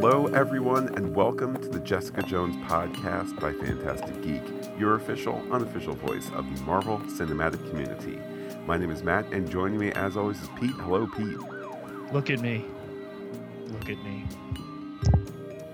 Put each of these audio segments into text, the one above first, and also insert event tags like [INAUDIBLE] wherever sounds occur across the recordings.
Hello, everyone, and welcome to the Jessica Jones podcast by Phantastic Geek, your official, unofficial voice of the Marvel cinematic community. My name is Matt, and joining me, as always, is Pete. Hello, Pete. Look at me. Look at me.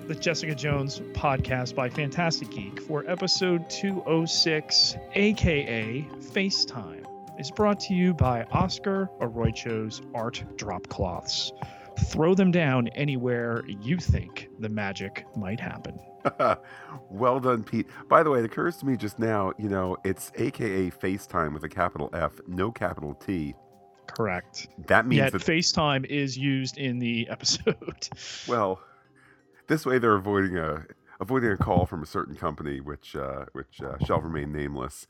The Jessica Jones podcast by Phantastic Geek for episode 206, aka FaceTime, is brought to you by Oscar Arroyo's Art Drop Cloths. Throw them down anywhere you think the magic might happen. [LAUGHS] well done, Pete. By the way, it occurs to me just now, you know, it's AKA FaceTime with a capital F, no capital T. Correct. That means Yet that, FaceTime is used in the episode. [LAUGHS] well, this way they're avoiding a avoiding a call from a certain company, which uh, which uh, shall remain nameless.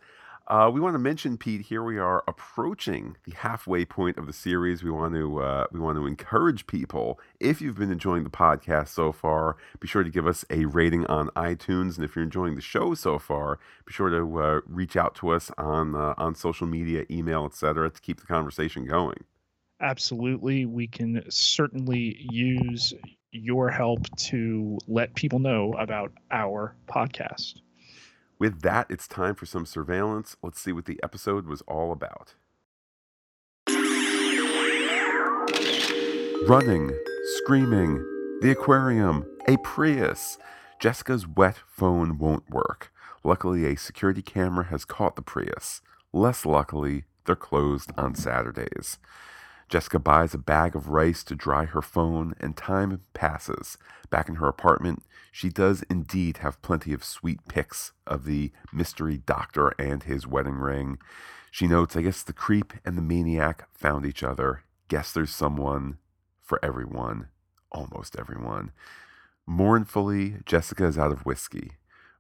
Uh, we want to mention, Pete. Here we are approaching the halfway point of the series. We want to uh, we want to encourage people. If you've been enjoying the podcast so far, be sure to give us a rating on iTunes. And if you're enjoying the show so far, be sure to uh, reach out to us on uh, on social media, email, etc., to keep the conversation going. Absolutely, we can certainly use your help to let people know about our podcast. With that, it's time for some surveillance. Let's see what the episode was all about. Running, screaming, the aquarium, a Prius. Jessica's wet phone won't work. Luckily, a security camera has caught the Prius. Less luckily, they're closed on Saturdays. Jessica buys a bag of rice to dry her phone, and time passes. Back in her apartment, she does indeed have plenty of sweet pics of the mystery doctor and his wedding ring. She notes, I guess the creep and the maniac found each other. Guess there's someone for everyone, almost everyone. Mournfully, Jessica is out of whiskey.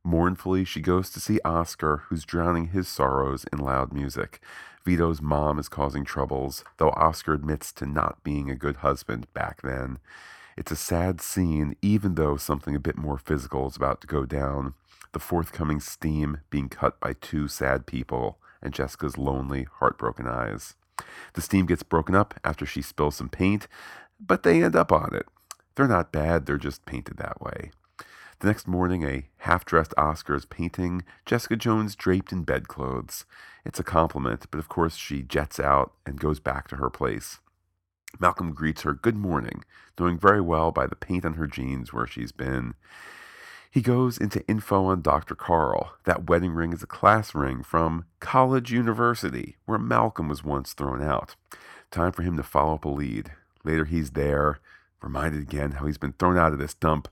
Mournfully, she goes to see Oscar, who's drowning his sorrows in loud music. Vido's mom is causing troubles, though Oscar admits to not being a good husband back then. It's a sad scene, even though something a bit more physical is about to go down. The forthcoming steam being cut by two sad people, and Jessica's lonely, heartbroken eyes. The steam gets broken up after she spills some paint, but they end up on it. They're not bad, they're just painted that way. The next morning, a half dressed Oscar is painting Jessica Jones draped in bedclothes. It's a compliment, but of course she jets out and goes back to her place. Malcolm greets her good morning, knowing very well by the paint on her jeans where she's been. He goes into info on Dr. Karl. That wedding ring is a class ring from College University, where Malcolm was once thrown out. Time for him to follow up a lead. Later, he's there, reminded again how he's been thrown out of this dump.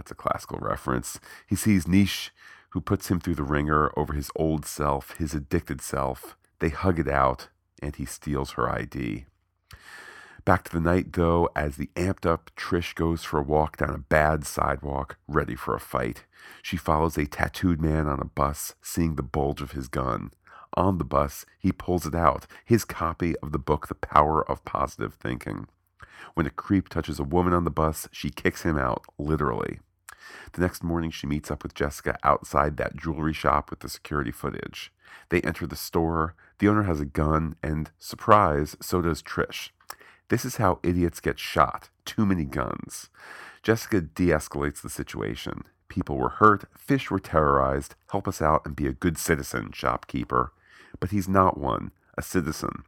That's a classical reference. He sees Niche, who puts him through the ringer over his old self, his addicted self. They hug it out, and he steals her ID. Back to the night, though, as the amped up Trish goes for a walk down a bad sidewalk, ready for a fight. She follows a tattooed man on a bus, seeing the bulge of his gun. On the bus, he pulls it out, his copy of the book The Power of Positive Thinking. When a creep touches a woman on the bus, she kicks him out, literally. The next morning, she meets up with Jessica outside that jewelry shop with the security footage. They enter the store. The owner has a gun, and surprise, so does Trish. This is how idiots get shot. Too many guns. Jessica de escalates the situation. People were hurt, fish were terrorized. Help us out and be a good citizen, shopkeeper. But he's not one, a citizen.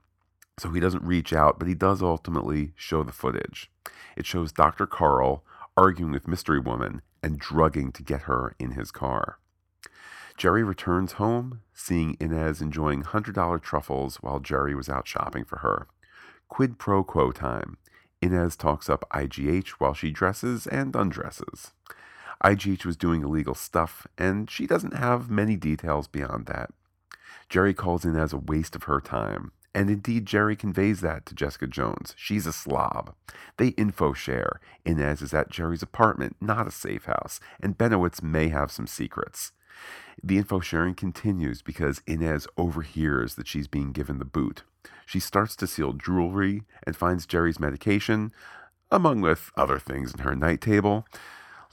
So he doesn't reach out, but he does ultimately show the footage. It shows Dr. Karl arguing with Mystery Woman and drugging to get her in his car. Jerry returns home, seeing Inez enjoying $100 truffles while Jerry was out shopping for her. Quid pro quo time. Inez talks up IGH while she dresses and undresses. IGH was doing illegal stuff, and she doesn't have many details beyond that. Jerry calls Inez a waste of her time, and indeed Jerry conveys that to Jessica Jones. She's a slob. They info share. Inez is at Jerry's apartment, not a safe house, and Benowitz may have some secrets. The info sharing continues because Inez overhears that she's being given the boot. She starts to steal jewelry and finds Jerry's medication, among with other things in her night table.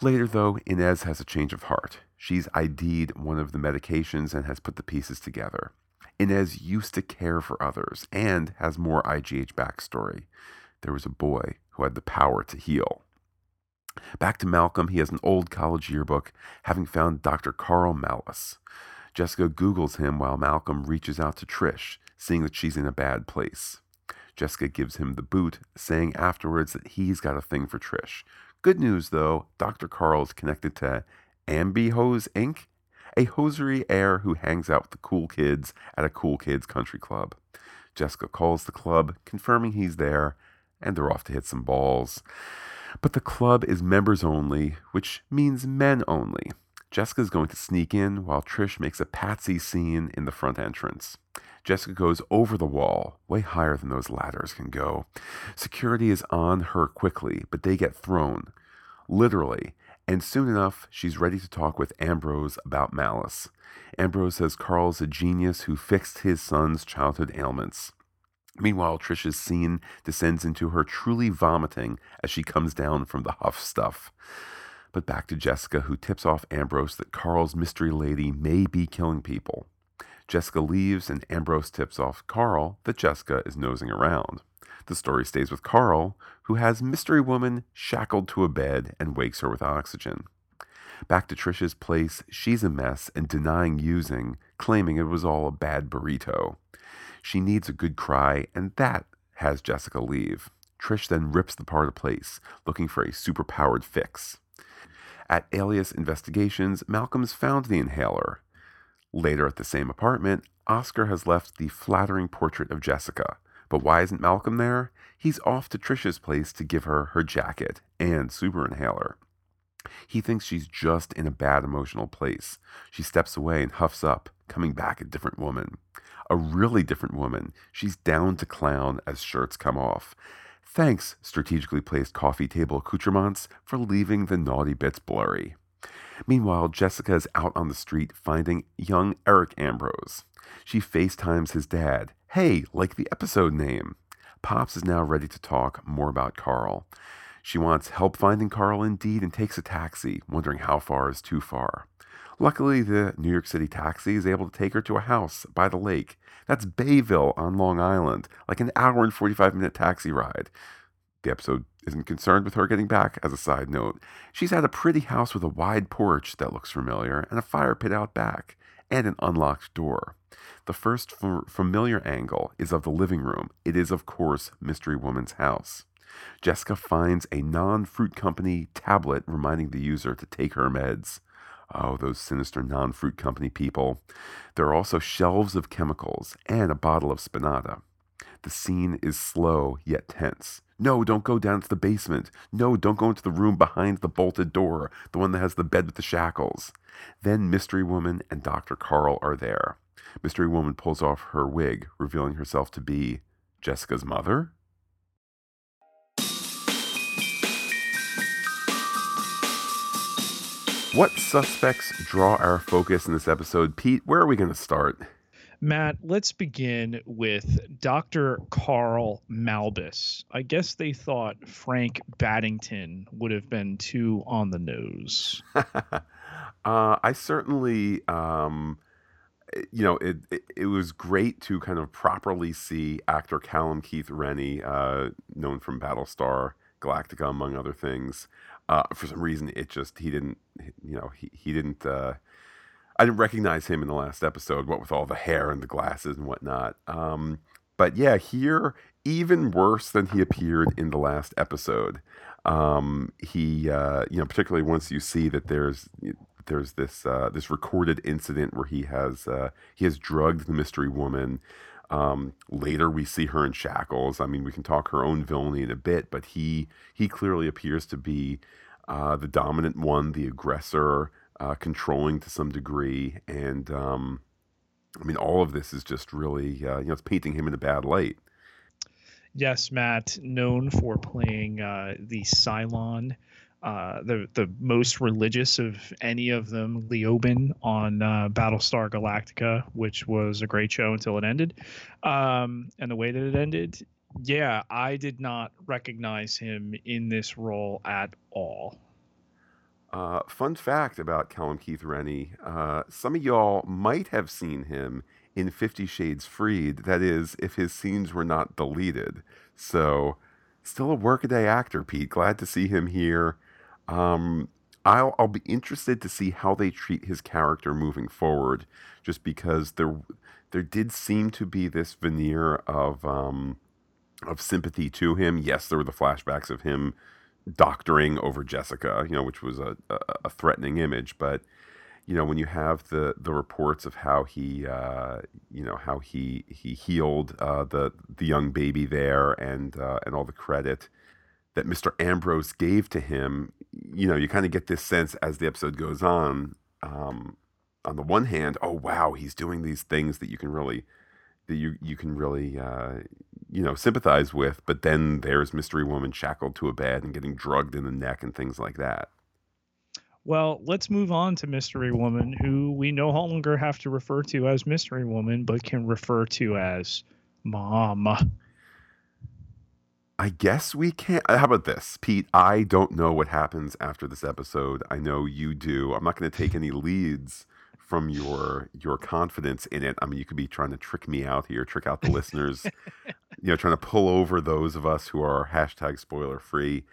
Later, though, Inez has a change of heart. She's ID'd one of the medications and has put the pieces together. Inez used to care for others and has more IGH backstory. There was a boy who had the power to heal. Back to Malcolm, he has an old college yearbook, having found Dr. Karl Malus. Jessica Googles him while Malcolm reaches out to Trish, seeing that she's in a bad place. Jessica gives him the boot, saying afterwards that he's got a thing for Trish. Good news, though, Dr. Karl is connected to Ambi Hose Inc., a hosiery heir who hangs out with the cool kids at a cool kids country club. Jessica calls the club, confirming he's there, and they're off to hit some balls. But the club is members only, which means men only. Jessica's going to sneak in while Trish makes a patsy scene in the front entrance. Jessica goes over the wall, way higher than those ladders can go. Security is on her quickly, but they get thrown. Literally. And soon enough, she's ready to talk with Ambrose about Malus. Ambrose says Karl's a genius who fixed his son's childhood ailments. Meanwhile, Trisha's scene descends into her truly vomiting as she comes down from the huff stuff. But back to Jessica, who tips off Ambrose that Karl's mystery lady may be killing people. Jessica leaves, and Ambrose tips off Karl that Jessica is nosing around. The story stays with Karl, who has Mystery Woman shackled to a bed and wakes her with oxygen. Back to Trisha's place, she's a mess and denying using, claiming it was all a bad burrito. She needs a good cry, and that has Jessica leave. Trish then rips the part of place, looking for a superpowered fix. At Alias Investigations, Malcolm's found the inhaler. Later at the same apartment, Oscar has left the flattering portrait of Jessica. But why isn't Malcolm there? He's off to Trisha's place to give her her jacket and super inhaler. He thinks she's just in a bad emotional place. She steps away and huffs up, coming back a different woman. A really different woman. She's down to clown as shirts come off. Thanks, strategically placed coffee table accoutrements, for leaving the naughty bits blurry. Meanwhile, Jessica is out on the street finding young Eric Ambrose. She FaceTimes his dad. Hey, like the episode name. Pops is now ready to talk more about Karl. She wants help finding Karl indeed and takes a taxi, wondering how far is too far. Luckily, the New York City taxi is able to take her to a house by the lake. That's Bayville on Long Island, like an hour and 45 minute taxi ride. The episode isn't concerned with her getting back, as a side note. She's at a pretty house with a wide porch that looks familiar and a fire pit out back, and an unlocked door. The first familiar angle is of the living room. It is, of course, Mystery Woman's house. Jessica finds a non fruit company tablet reminding the user to take her meds. Oh, those sinister non fruit company people. There are also shelves of chemicals and a bottle of spinata. The scene is slow yet tense. No, don't go down to the basement. No, don't go into the room behind the bolted door, the one that has the bed with the shackles. Then Mystery Woman and Dr. Karl are there. Mystery Woman pulls off her wig, revealing herself to be Jessica's mother? What suspects draw our focus in this episode? Pete, where are we going to start? Matt, let's begin with Dr. Karl Malus. I guess they thought Frank Baddington would have been too on the nose. [LAUGHS] uh, I certainly, um, you know, it, it, it was great to kind of properly see actor Callum Keith Rennie, uh, known from Battlestar Galactica, among other things. Uh, for some reason, it just he didn't, you know, he he didn't. Uh, I didn't recognize him in the last episode. What with all the hair and the glasses and whatnot. Um, but yeah, here even worse than he appeared in the last episode. Um, he, uh, you know, particularly once you see that there's there's this uh, this recorded incident where he has uh, he has drugged the mystery woman. Um, later, we see her in shackles. I mean, we can talk her own villainy in a bit, but he he clearly appears to be uh, the dominant one, the aggressor, uh, controlling to some degree, and um, I mean, all of this is just really uh, you know it's painting him in a bad light. Yes, Matt, known for playing uh, the Cylon uh, the the most religious of any of them, Leoben on uh, Battlestar Galactica, which was a great show until it ended. Um, and the way that it ended, yeah, I did not recognize him in this role at all. Uh, fun fact about Callum Keith Rennie: uh, some of y'all might have seen him in Fifty Shades Freed. That is, if his scenes were not deleted. So, still a workaday actor, Pete. Glad to see him here. Um, I'll I'll be interested to see how they treat his character moving forward, just because there there did seem to be this veneer of um, of sympathy to him. Yes, there were the flashbacks of him doctoring over Jessica, you know, which was a, a, a threatening image, but you know when you have the the reports of how he uh, you know how he he healed uh, the the young baby there and uh, and all the credit that Mr. Ambrose gave to him, you know, you kind of get this sense as the episode goes on. Um, on the one hand, oh wow, he's doing these things that you can really that you you can really uh, you know sympathize with, but then there's Mystery Woman shackled to a bed and getting drugged in the neck and things like that. Well, let's move on to Mystery Woman, who we no longer have to refer to as Mystery Woman, but can refer to as Mom. I guess we can't. Uh, how about this, Pete? I don't know what happens after this episode. I know you do. I'm not going to take any leads from your your confidence in it. I mean, you could be trying to trick me out here, trick out the listeners. [LAUGHS] You know, trying to pull over those of us who are hashtag spoiler free.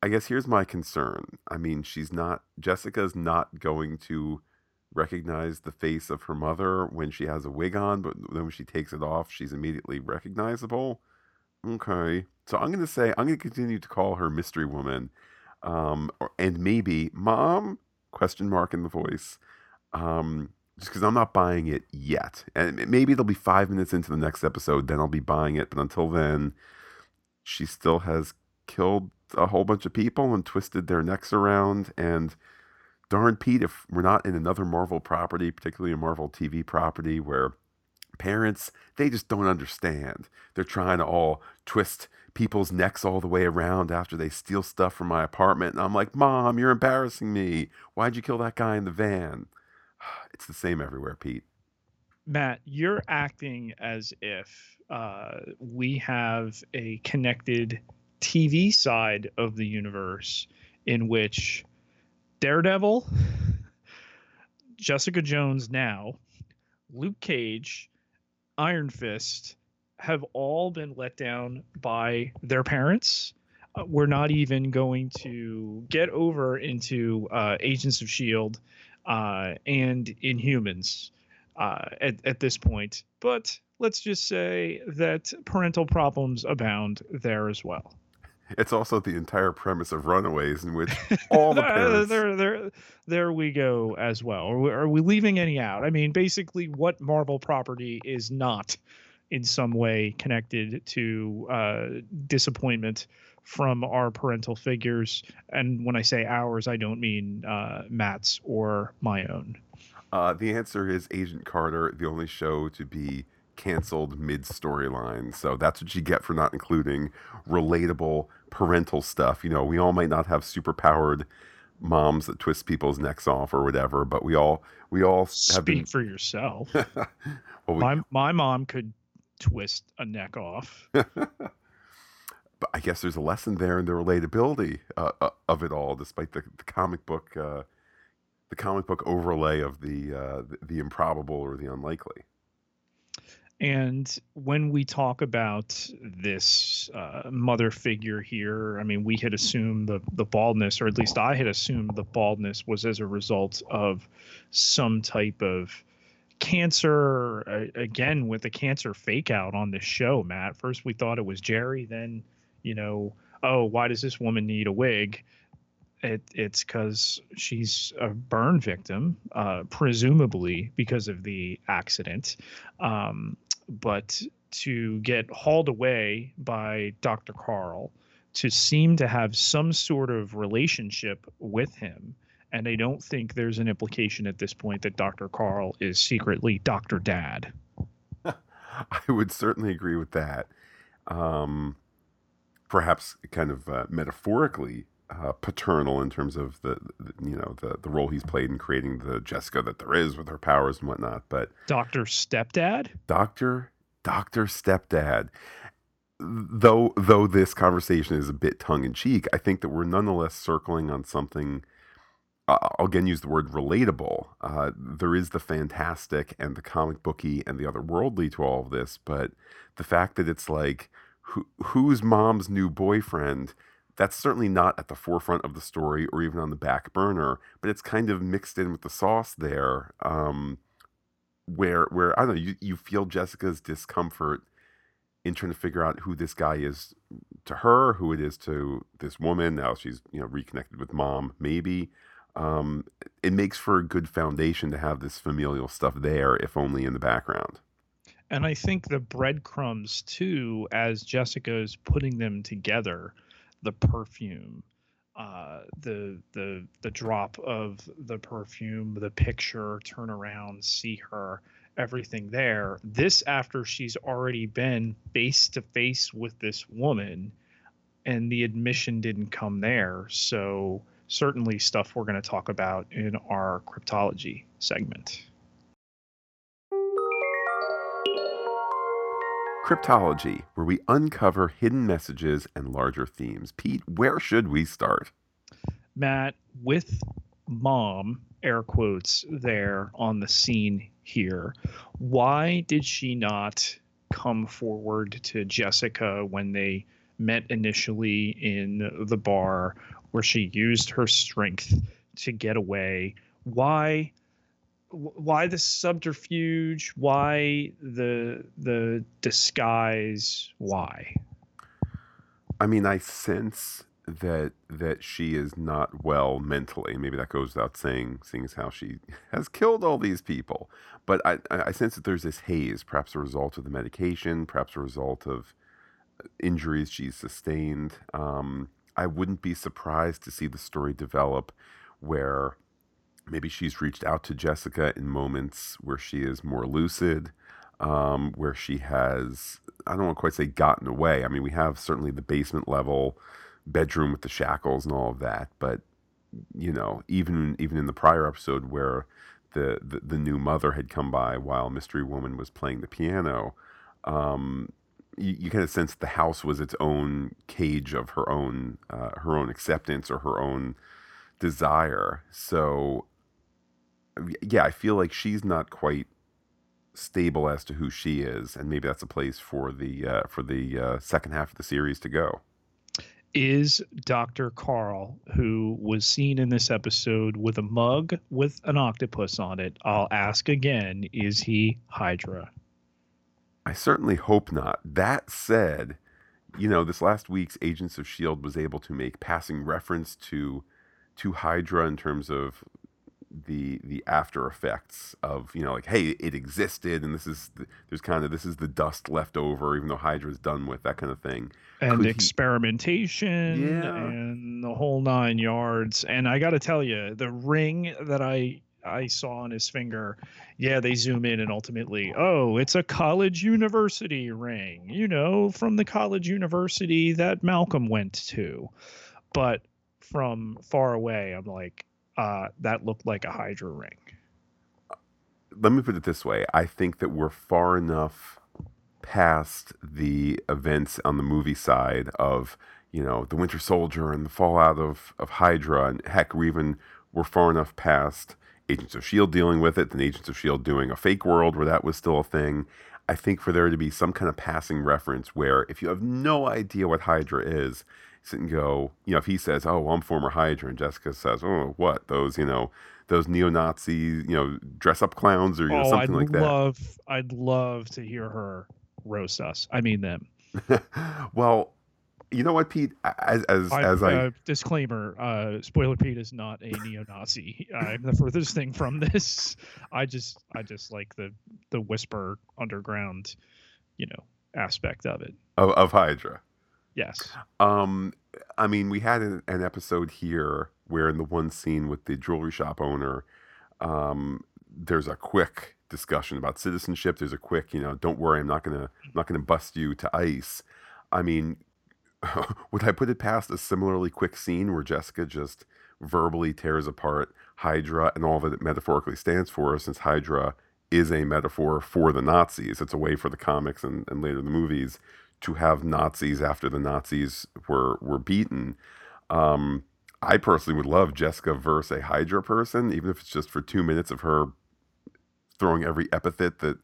I guess here's my concern. I mean, she's not Jessica's not going to recognize the face of her mother when she has a wig on, but then when she takes it off, she's immediately recognizable. Okay, so I'm gonna say I'm gonna continue to call her Mystery Woman, um, or, and maybe Mom question mark in the voice, um, just because I'm not buying it yet. And maybe it'll be five minutes into the next episode, then I'll be buying it. But until then, she still has killed a whole bunch of people and twisted their necks around. And darn Pete, if we're not in another Marvel property, particularly a Marvel TV property where parents they just don't understand. They're trying to all twist people's necks all the way around after they steal stuff from my apartment and i'm like mom you're embarrassing me. Why'd you kill that guy in the van? [SIGHS] It's the same everywhere pete. Matt, you're acting as if uh, we have a connected TV side of the universe in which Daredevil, [LAUGHS] Jessica Jones now, Luke Cage, Iron Fist have all been let down by their parents. Uh, we're not even going to get over into uh, Agents of S.H.I.E.L.D. Uh, and Inhumans uh, at, at this point. But let's just say that parental problems abound there as well. It's also the entire premise of Runaways, in which [LAUGHS] all the parents. there, there, there we go as well. Are we, are we leaving any out? I mean, basically, what Marvel property is not in some way connected to uh, disappointment from our parental figures? And when I say ours, I don't mean uh, Matt's or my own. Uh, the answer is Agent Carter, the only show to be canceled mid storyline. So that's what you get for not including relatable parental stuff. You know, we all might not have superpowered moms that twist people's necks off or whatever, but we all we all speak been... for yourself. [LAUGHS] well, we... My my mom could twist a neck off. [LAUGHS] but I guess there's a lesson there in the relatability uh, uh, of it all, despite the, the comic book uh, the comic book overlay of the, uh, the the improbable or the unlikely. And when we talk about this uh, mother figure here, I mean, we had assumed the the baldness, or at least I had assumed the baldness was as a result of some type of cancer. Uh, again, with the cancer fake out on this show, Matt. First we thought it was Jerry, then you know, oh, why does this woman need a wig? It, it's because she's a burn victim, uh, presumably because of the accident. Um, but to get hauled away by Dr. Karl, to seem to have some sort of relationship with him. And I don't think there's an implication at this point that Dr. Karl is secretly Dr. Dad. [LAUGHS] I would certainly agree with that. Um, perhaps kind of uh, metaphorically uh, paternal in terms of the, the, you know the the role he's played in creating the Jessica that there is with her powers and whatnot. But Doctor Stepdad, Doctor Doctor Stepdad. Though though this conversation is a bit tongue in cheek, I think that we're nonetheless circling on something. Uh, I'll again use the word relatable. Uh, there is the fantastic and the comic booky and the otherworldly to all of this, but the fact that it's like who, who's mom's new boyfriend that's certainly not at the forefront of the story or even on the back burner, but it's kind of mixed in with the sauce there. Um, where where I don't know, you, you feel Jessica's discomfort in trying to figure out who this guy is to her, who it is to this woman. Now she's you know reconnected with mom, maybe. Um, it makes for a good foundation to have this familial stuff there, if only in the background. And I think the breadcrumbs too, as Jessica is putting them together, the perfume, uh, the the the drop of the perfume, the picture, turn around, see her, everything there. This after she's already been face to face with this woman, and the admission didn't come there. So certainly stuff we're going to talk about in our cryptology segment. Cryptology, where we uncover hidden messages and larger themes. Pete, where should we start? Matt, with mom, air quotes there on the scene here, why did she not come forward to Jessica when they met initially in the bar where she used her strength to get away? Why? Why the subterfuge? Why the the disguise? Why? I mean i sense that that she is not well mentally. Maybe that goes without saying seeing as how she [LAUGHS] has killed all these people. But i i sense that there's this haze perhaps a result of the medication perhaps a result of injuries she's sustained. Um, i wouldn't be surprised to see the story develop where maybe she's reached out to Jessica in moments where she is more lucid, um, where she has, I don't want to quite say gotten away. I mean, we have certainly the basement level bedroom with the shackles and all of that, but you know, even even in the prior episode where the the, the new mother had come by while Mystery Woman was playing the piano, um, you, you kind of sense the house was its own cage of her own uh, her own acceptance or her own desire. So yeah, I feel like she's not quite stable as to who she is, and maybe that's a place for the uh, for the uh, second half of the series to go. Is Dr. Karl, who was seen in this episode with a mug with an octopus on it, I'll ask again, is he Hydra? I certainly hope not. That said, you know, this last week's Agents of S.H.I.E.L.D. was able to make passing reference to to Hydra in terms of the the after effects of you know like hey it existed and this is the, there's kind of this is the dust left over even though Hydra's done with that kind of thing. And Could experimentation he... yeah. and the whole nine yards. And I got to tell you the ring that I I saw on his finger yeah they zoom in and ultimately oh it's a college university ring you know from the college university that Malcolm went to. But from far away I'm like uh, that looked like a Hydra ring. Let me put it this way: I think that we're far enough past the events on the movie side of you know the Winter Soldier and the fallout of of Hydra, and heck, we even we're far enough past Agents of Shield dealing with it, and Agents of Shield doing a fake world where that was still a thing. I think for there to be some kind of passing reference where if you have no idea what Hydra is, sit and go, you know, if he says, "Oh, well, I'm former Hydra," and Jessica says, "Oh, what those, you know, those neo-Nazi, you know, dress-up clowns or you know, oh, something I'd like love, that." I'd love to hear her roast us. I mean them. [LAUGHS] well, you know what, Pete? As as I, as I uh, disclaimer, uh, spoiler Pete is not a neo-Nazi. I'm the furthest thing from [LAUGHS] this. I just I just like the the whisper underground, you know, aspect of it. Of of Hydra. Yes. Um, I mean, we had an, episode here where in the one scene with the jewelry shop owner, um, there's a quick discussion about citizenship. There's a quick, you know, don't worry, I'm not gonna, I'm not gonna bust you to ice. I mean, [LAUGHS] would I put it past a similarly quick scene where Jessica just verbally tears apart Hydra and all that it metaphorically stands for, since Hydra is a metaphor for the Nazis. It's a way for the comics and, and later the movies to have Nazis after the Nazis were were beaten. Um, I personally would love Jessica versus a Hydra person, even if it's just for two minutes of her throwing every epithet that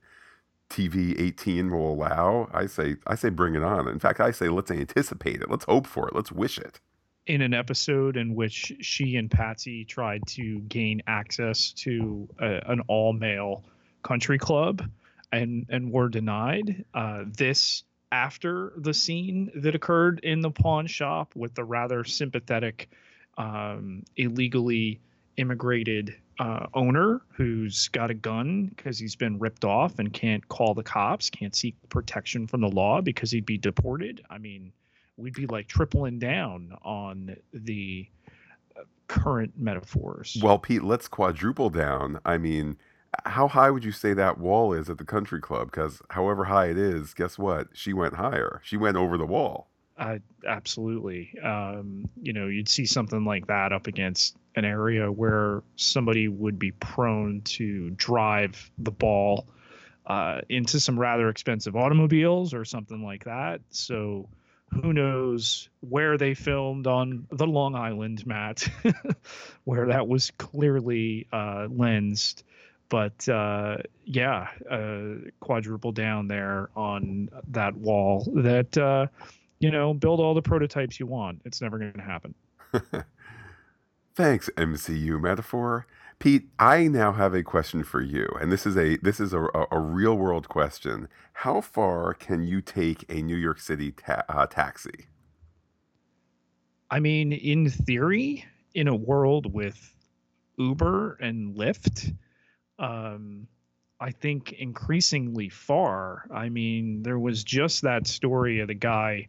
TV 18 will allow. I say I say bring it on. In fact, I say let's anticipate it. Let's hope for it. Let's wish it. in an episode in which she and Patsy tried to gain access to a, an all male country club and and were denied. Uh, this after the scene that occurred in the pawn shop with the rather sympathetic, um, illegally immigrated uh, owner who's got a gun because he's been ripped off and can't call the cops, can't seek protection from the law because he'd be deported. I mean, we'd be like tripling down on the uh, current metaphors. Well, Pete, let's quadruple down. I mean, how high would you say that wall is at the country club? Because however high it is, guess what? She went higher. She went over the wall. Uh, absolutely. Um, you know, you'd see something like that up against an area where somebody would be prone to drive the ball uh, into some rather expensive automobiles or something like that. So who knows where they filmed on the Long Island, Matt, [LAUGHS] where that was clearly uh, lensed. But uh, yeah, uh, quadruple down there on that wall that, uh, you know, build all the prototypes you want. It's never going to happen. [LAUGHS] Thanks, MCU metaphor. Pete, I now have a question for you, and this is a this is a, a real world question. How far can you take a New York City ta- uh, taxi? I mean, in theory, in a world with Uber and Lyft, um, I think increasingly far. I mean, there was just that story of the guy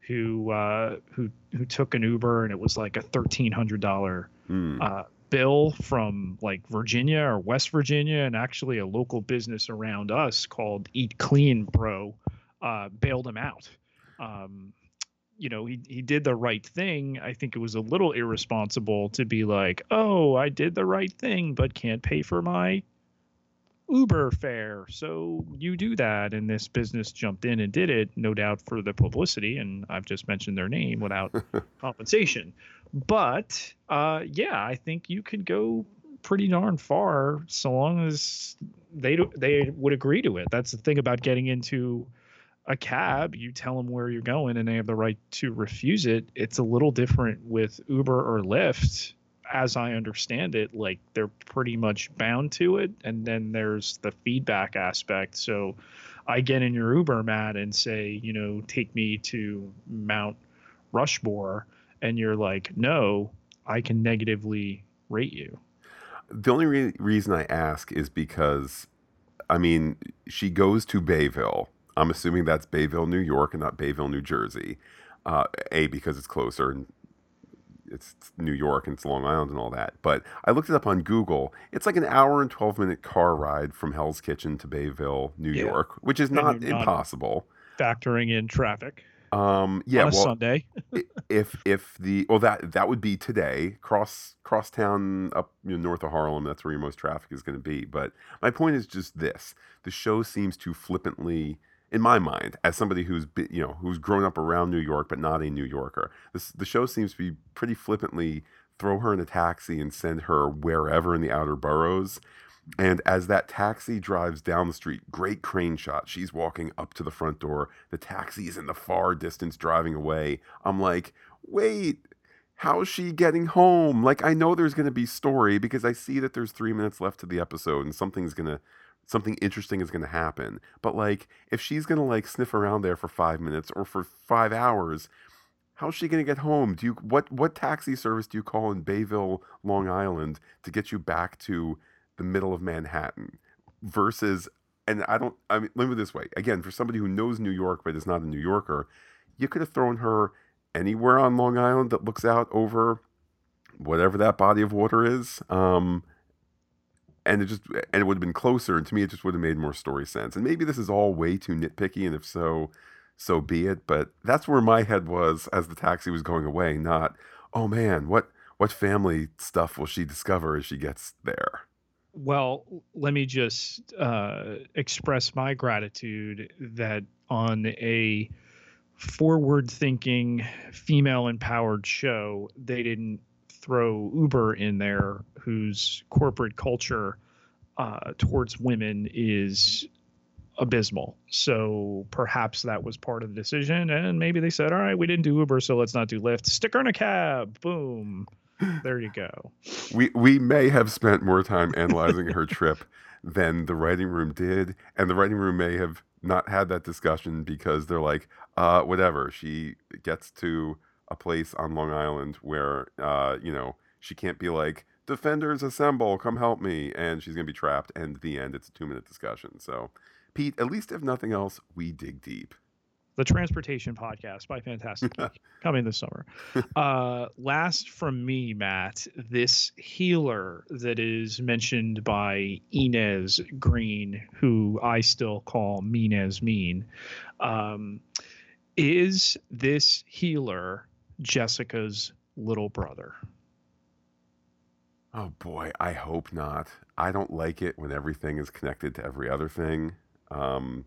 who uh, who who took an Uber and it was like a thirteen hundred dollar mm. uh, bill from like Virginia or West Virginia, and actually a local business around us called Eat Clean Bro uh, bailed him out. Um, you know, he he did the right thing. I think it was a little irresponsible to be like, "Oh, I did the right thing, but can't pay for my Uber fare. So you do that. And this business jumped in and did it, no doubt for the publicity. And I've just mentioned their name without [LAUGHS] compensation. But uh, yeah, I think you could go pretty darn far so long as they they would agree to it. That's the thing about getting into a cab. You tell them where you're going, and they have the right to refuse it. It's a little different with Uber or Lyft as I understand it, like they're pretty much bound to it. And then there's the feedback aspect. So I get in your Uber, Matt, and say, you know, take me to Mount Rushmore. And you're like, no, I can negatively rate you. The only re- reason I ask is because, I mean, she goes to Bayville. I'm assuming that's Bayville, New York, and not Bayville, New Jersey. Uh, a because it's closer, and it's New York and it's Long Island and all that. But I looked it up on Google. It's like an hour and 12 minute car ride from Hell's Kitchen to Bayville, New yeah. York, which is not impossible. Factoring in traffic. Um, yeah, on well, Sunday. [LAUGHS] if if the well that that would be today cross cross town up you know, north of Harlem. That's where your most traffic is going to be. But my point is just this: the show seems to flippantly in my mind, as somebody who's you know who's grown up around New York but not a New Yorker, this the show seems to be pretty flippantly throw her in a taxi and send her wherever in the outer boroughs. And as that taxi drives down the street, great crane shot. She's walking up to the front door. The taxi is in the far distance driving away. I'm like, wait, how's she getting home? Like, I know there's going to be story because I see that there's three minutes left to the episode and something's going to something interesting is going to happen. But like, if she's going to like sniff around there for five minutes or for five hours, how's she going to get home? Do you what what taxi service do you call in Bayville, Long Island, to get you back to the middle of Manhattan? Versus, and I don't. I mean, let me this way again for somebody who knows New York but is not a New Yorker, you could have thrown her anywhere on Long Island that looks out over whatever that body of water is. Um, and it just and it would have been closer and to me it just would have made more story sense. And maybe this is all way too nitpicky and if so so be it but that's where my head was as the taxi was going away not oh man what what family stuff will she discover as she gets there? Well let me just uh, express my gratitude that on a forward thinking female empowered show they didn't throw Uber in there, whose corporate culture uh, towards women is abysmal. So perhaps that was part of the decision. And maybe they said, all right, we didn't do Uber, so let's not do Lyft. Stick her in a cab. Boom. There you go. We we may have spent more time analyzing her trip than the writing room did, and the writing room may have not had that discussion because they're like, uh, whatever. She gets to a place on Long Island where, uh, you know, she can't be like, defenders assemble, come help me, and she's gonna be trapped. And the end, it's a two minute discussion. So, Pete, at least if nothing else, we dig deep. The Transportation Podcast by Phantastic [LAUGHS] coming this summer. [LAUGHS] Uh, last from me, Matt, this healer that is mentioned by Inez Green, who I still call Mean as Mean, um, is this healer Jessica's little brother? Oh boy, I hope not. I don't like it when everything is connected to every other thing. Um,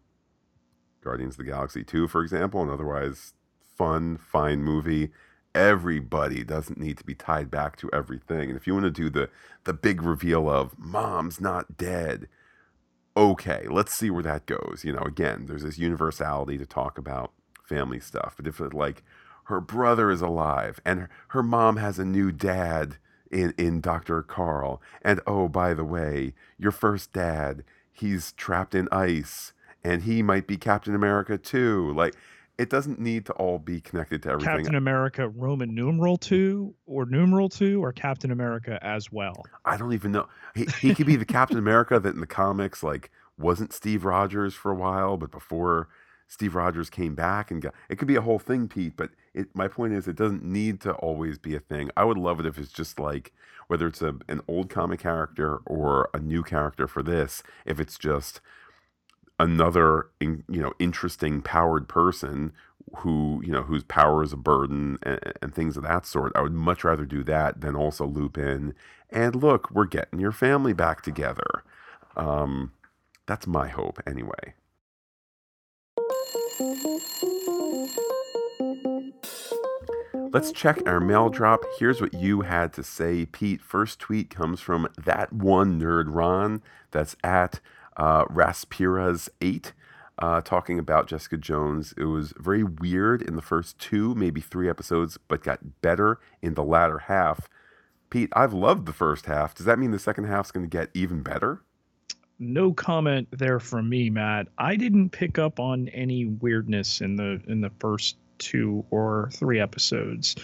Guardians of the Galaxy 2, for example, an otherwise fun, fine movie. Everybody doesn't need to be tied back to everything. And if you want to do the the big reveal of mom's not dead, okay, let's see where that goes. You know, again, there's this universality to talk about family stuff. But if it like her brother is alive and her, mom has a new dad in in Dr. Karl, and oh, by the way, your first dad, he's trapped in ice and he might be Captain America too. Like it doesn't need to all be connected to everything. Captain America Roman numeral two or numeral two or Captain America as well. I don't even know. He he could be the Captain [LAUGHS] America that in the comics like wasn't Steve Rogers for a while, but before Steve Rogers came back and got it could be a whole thing, Pete. But it my point is it doesn't need to always be a thing. I would love it if it's just like whether it's a, an old comic character or a new character for this, if it's just another you know interesting powered person who you know whose power is a burden and, and, things of that sort i would much rather do that than also loop in and look we're getting your family back together um, that's my hope anyway Let's check our mail drop. Here's what you had to say, Pete. First tweet comes from that one nerd Ron. That's at uh, Raspiras 8, uh, talking about Jessica Jones. It was very weird in the first two, maybe three episodes, but got better in the latter half. Pete, I've loved the first half. Does that mean the second half's going to get even better? No comment there from me, Matt. I didn't pick up on any weirdness in the in the first two or three episodes.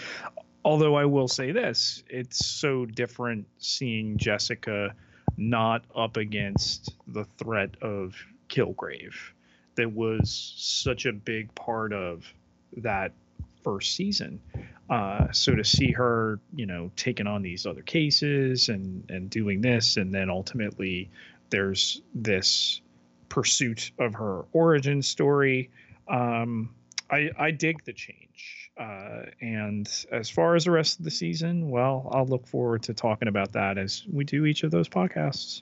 Although I will say this, it's so different seeing Jessica not up against the threat of Kilgrave that was such a big part of that first season. Uh, so to see her, you know, taking on these other cases and and doing this, and then ultimately there's this pursuit of her origin story. Um, I I dig the change. Uh, and as far as the rest of the season, well, I'll look forward to talking about that as we do each of those podcasts.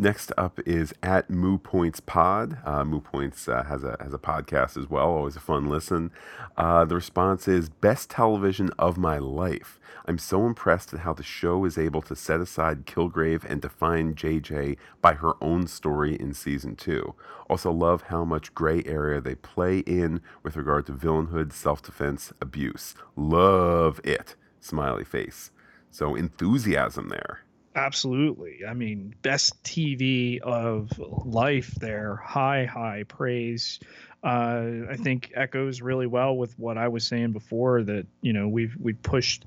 Next up is at Moo Points Pod. Uh, Moo Points uh, has a has a podcast as well. Always a fun listen. Uh, the response is best television of my life. I'm so impressed at how the show is able to set aside Kilgrave and define JJ by her own story in season two. Also love how much gray area they play in with regard to villainhood, self defense, abuse. Love it. Smiley face. So enthusiasm there. Absolutely. I mean, best TV of life there. High, high praise. Uh, I think echoes really well with what I was saying before that, you know, we've we pushed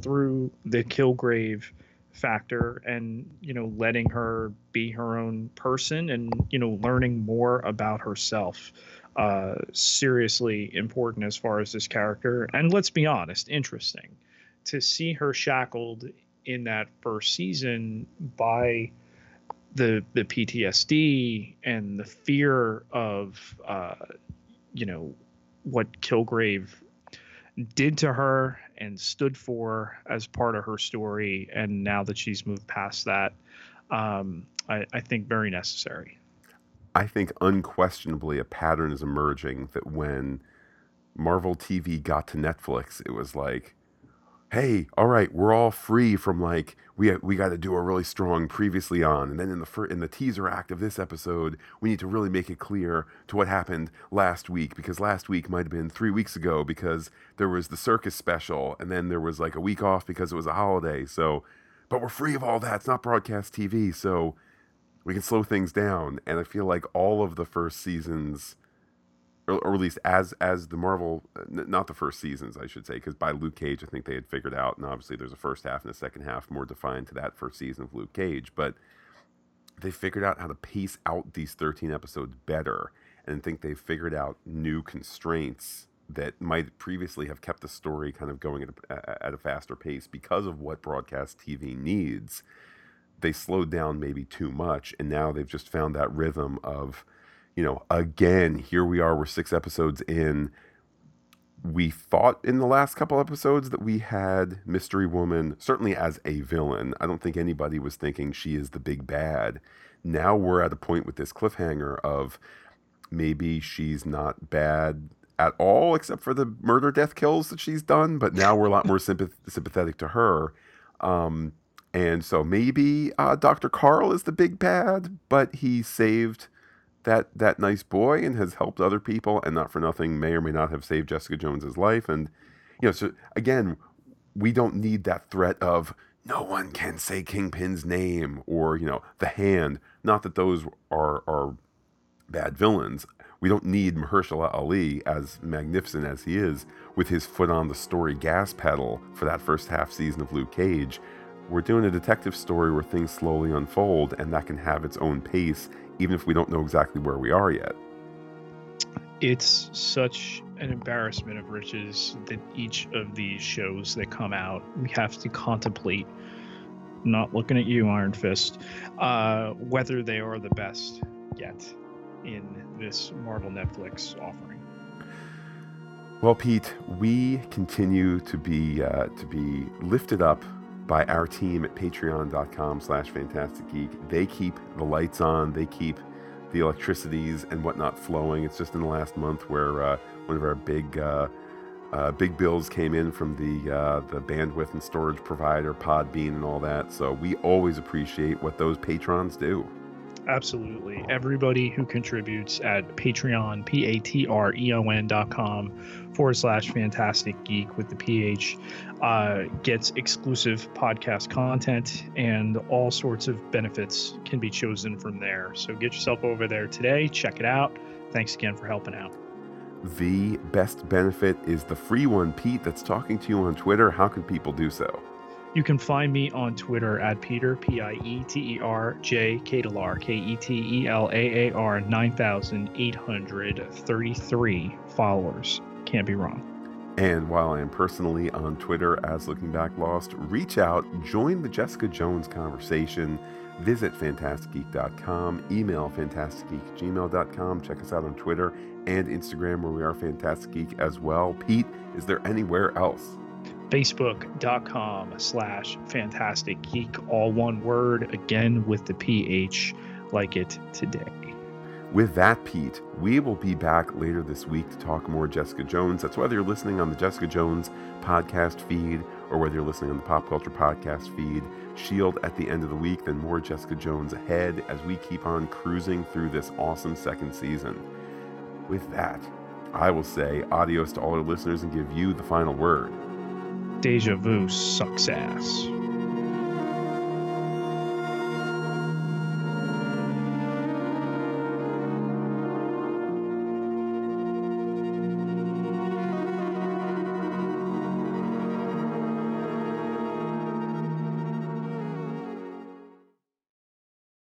through the Kilgrave factor and, you know, letting her be her own person and, you know, learning more about herself. Uh, seriously important as far as this character. And let's be honest, interesting to see her shackled in that first season by the the PTSD and the fear of uh, you know what Kilgrave did to her and stood for as part of her story, and now that she's moved past that, um, I, I think very necessary. I think unquestionably a pattern is emerging that when Marvel TV got to Netflix, it was like hey, all right, we're all free from like we we got to do a really strong previously on, and then in the fir- in the teaser act of this episode, we need to really make it clear to what happened last week because last week might have been three weeks ago because there was the circus special, and then there was like a week off because it was a holiday. So, but we're free of all that. It's not broadcast TV, so we can slow things down. And I feel like all of the first seasons or, or at least as as the Marvel, uh, n- not the first seasons, I should say, because by Luke Cage, I think they had figured out, and obviously there's a first half and a second half more defined to that first season of Luke Cage, but they figured out how to pace out these 13 episodes better, and think they've figured out new constraints that might previously have kept the story kind of going at a, at a faster pace because of what broadcast TV needs. They slowed down maybe too much, and now they've just found that rhythm of you know, again, here we are, we're six episodes in. We thought in the last couple episodes that we had Mystery Woman, certainly as a villain. I don't think anybody was thinking she is the big bad. Now we're at a point with this cliffhanger of maybe she's not bad at all, except for the murder, death, kills that she's done. But now we're a lot more sympath- sympathetic to her. Um, and so maybe uh, Dr. Karl is the big bad, but he saved that that nice boy and has helped other people and not for nothing may or may not have saved Jessica Jones's life. And you know so again we don't need that threat of no one can say Kingpin's name or you know the hand. Not that those are are bad villains. We don't need Mahershala Ali as magnificent as he is with his foot on the story gas pedal for that first half season of Luke Cage. We're doing a detective story where things slowly unfold and that can have its own pace even if we don't know exactly where we are yet. It's such an embarrassment of riches that each of these shows that come out, we have to contemplate, not looking at you, Iron Fist, uh, whether they are the best yet in this Marvel Netflix offering. Well, Pete, we continue to be uh, to be lifted up by our team at patreon.com slash Phantastic Geek. They keep the lights on, they keep the electricities and whatnot flowing. It's just in the last month where uh, one of our big uh, uh, big bills came in from the uh, the bandwidth and storage provider Podbean and all that. So we always appreciate what those patrons do. Absolutely. Everybody who contributes at Patreon, P A T R E O N dot com forward slash Phantastic Geek with the PH, uh, gets exclusive podcast content and all sorts of benefits can be chosen from there. So get yourself over there today, check it out. Thanks again for helping out. The best benefit is the free one, Pete, that's talking to you on Twitter. How can people do so? You can find me on Twitter at Peter, P I E T E R J Ketelaar, K E T E L A A R, 9,833 followers. Can't be wrong. And while I am personally on Twitter as Looking Back Lost, reach out, join the Jessica Jones conversation, visit phantasticgeek.com, email phantasticgeek@gmail.com, check us out on Twitter and Instagram where we are Phantastic Geek as well. Pete, is there anywhere else? facebook.com slash Phantastic Geek all one word again with the ph like it today. With that pete we will be back later this week to talk more jessica jones. That's whether you're listening on the jessica jones podcast feed or whether you're listening on the pop culture podcast feed. Shield at the end of the week then more jessica jones ahead as we keep on cruising through this awesome second season. With that i will say adios to all our listeners and give you the final word Deja vu sucks ass.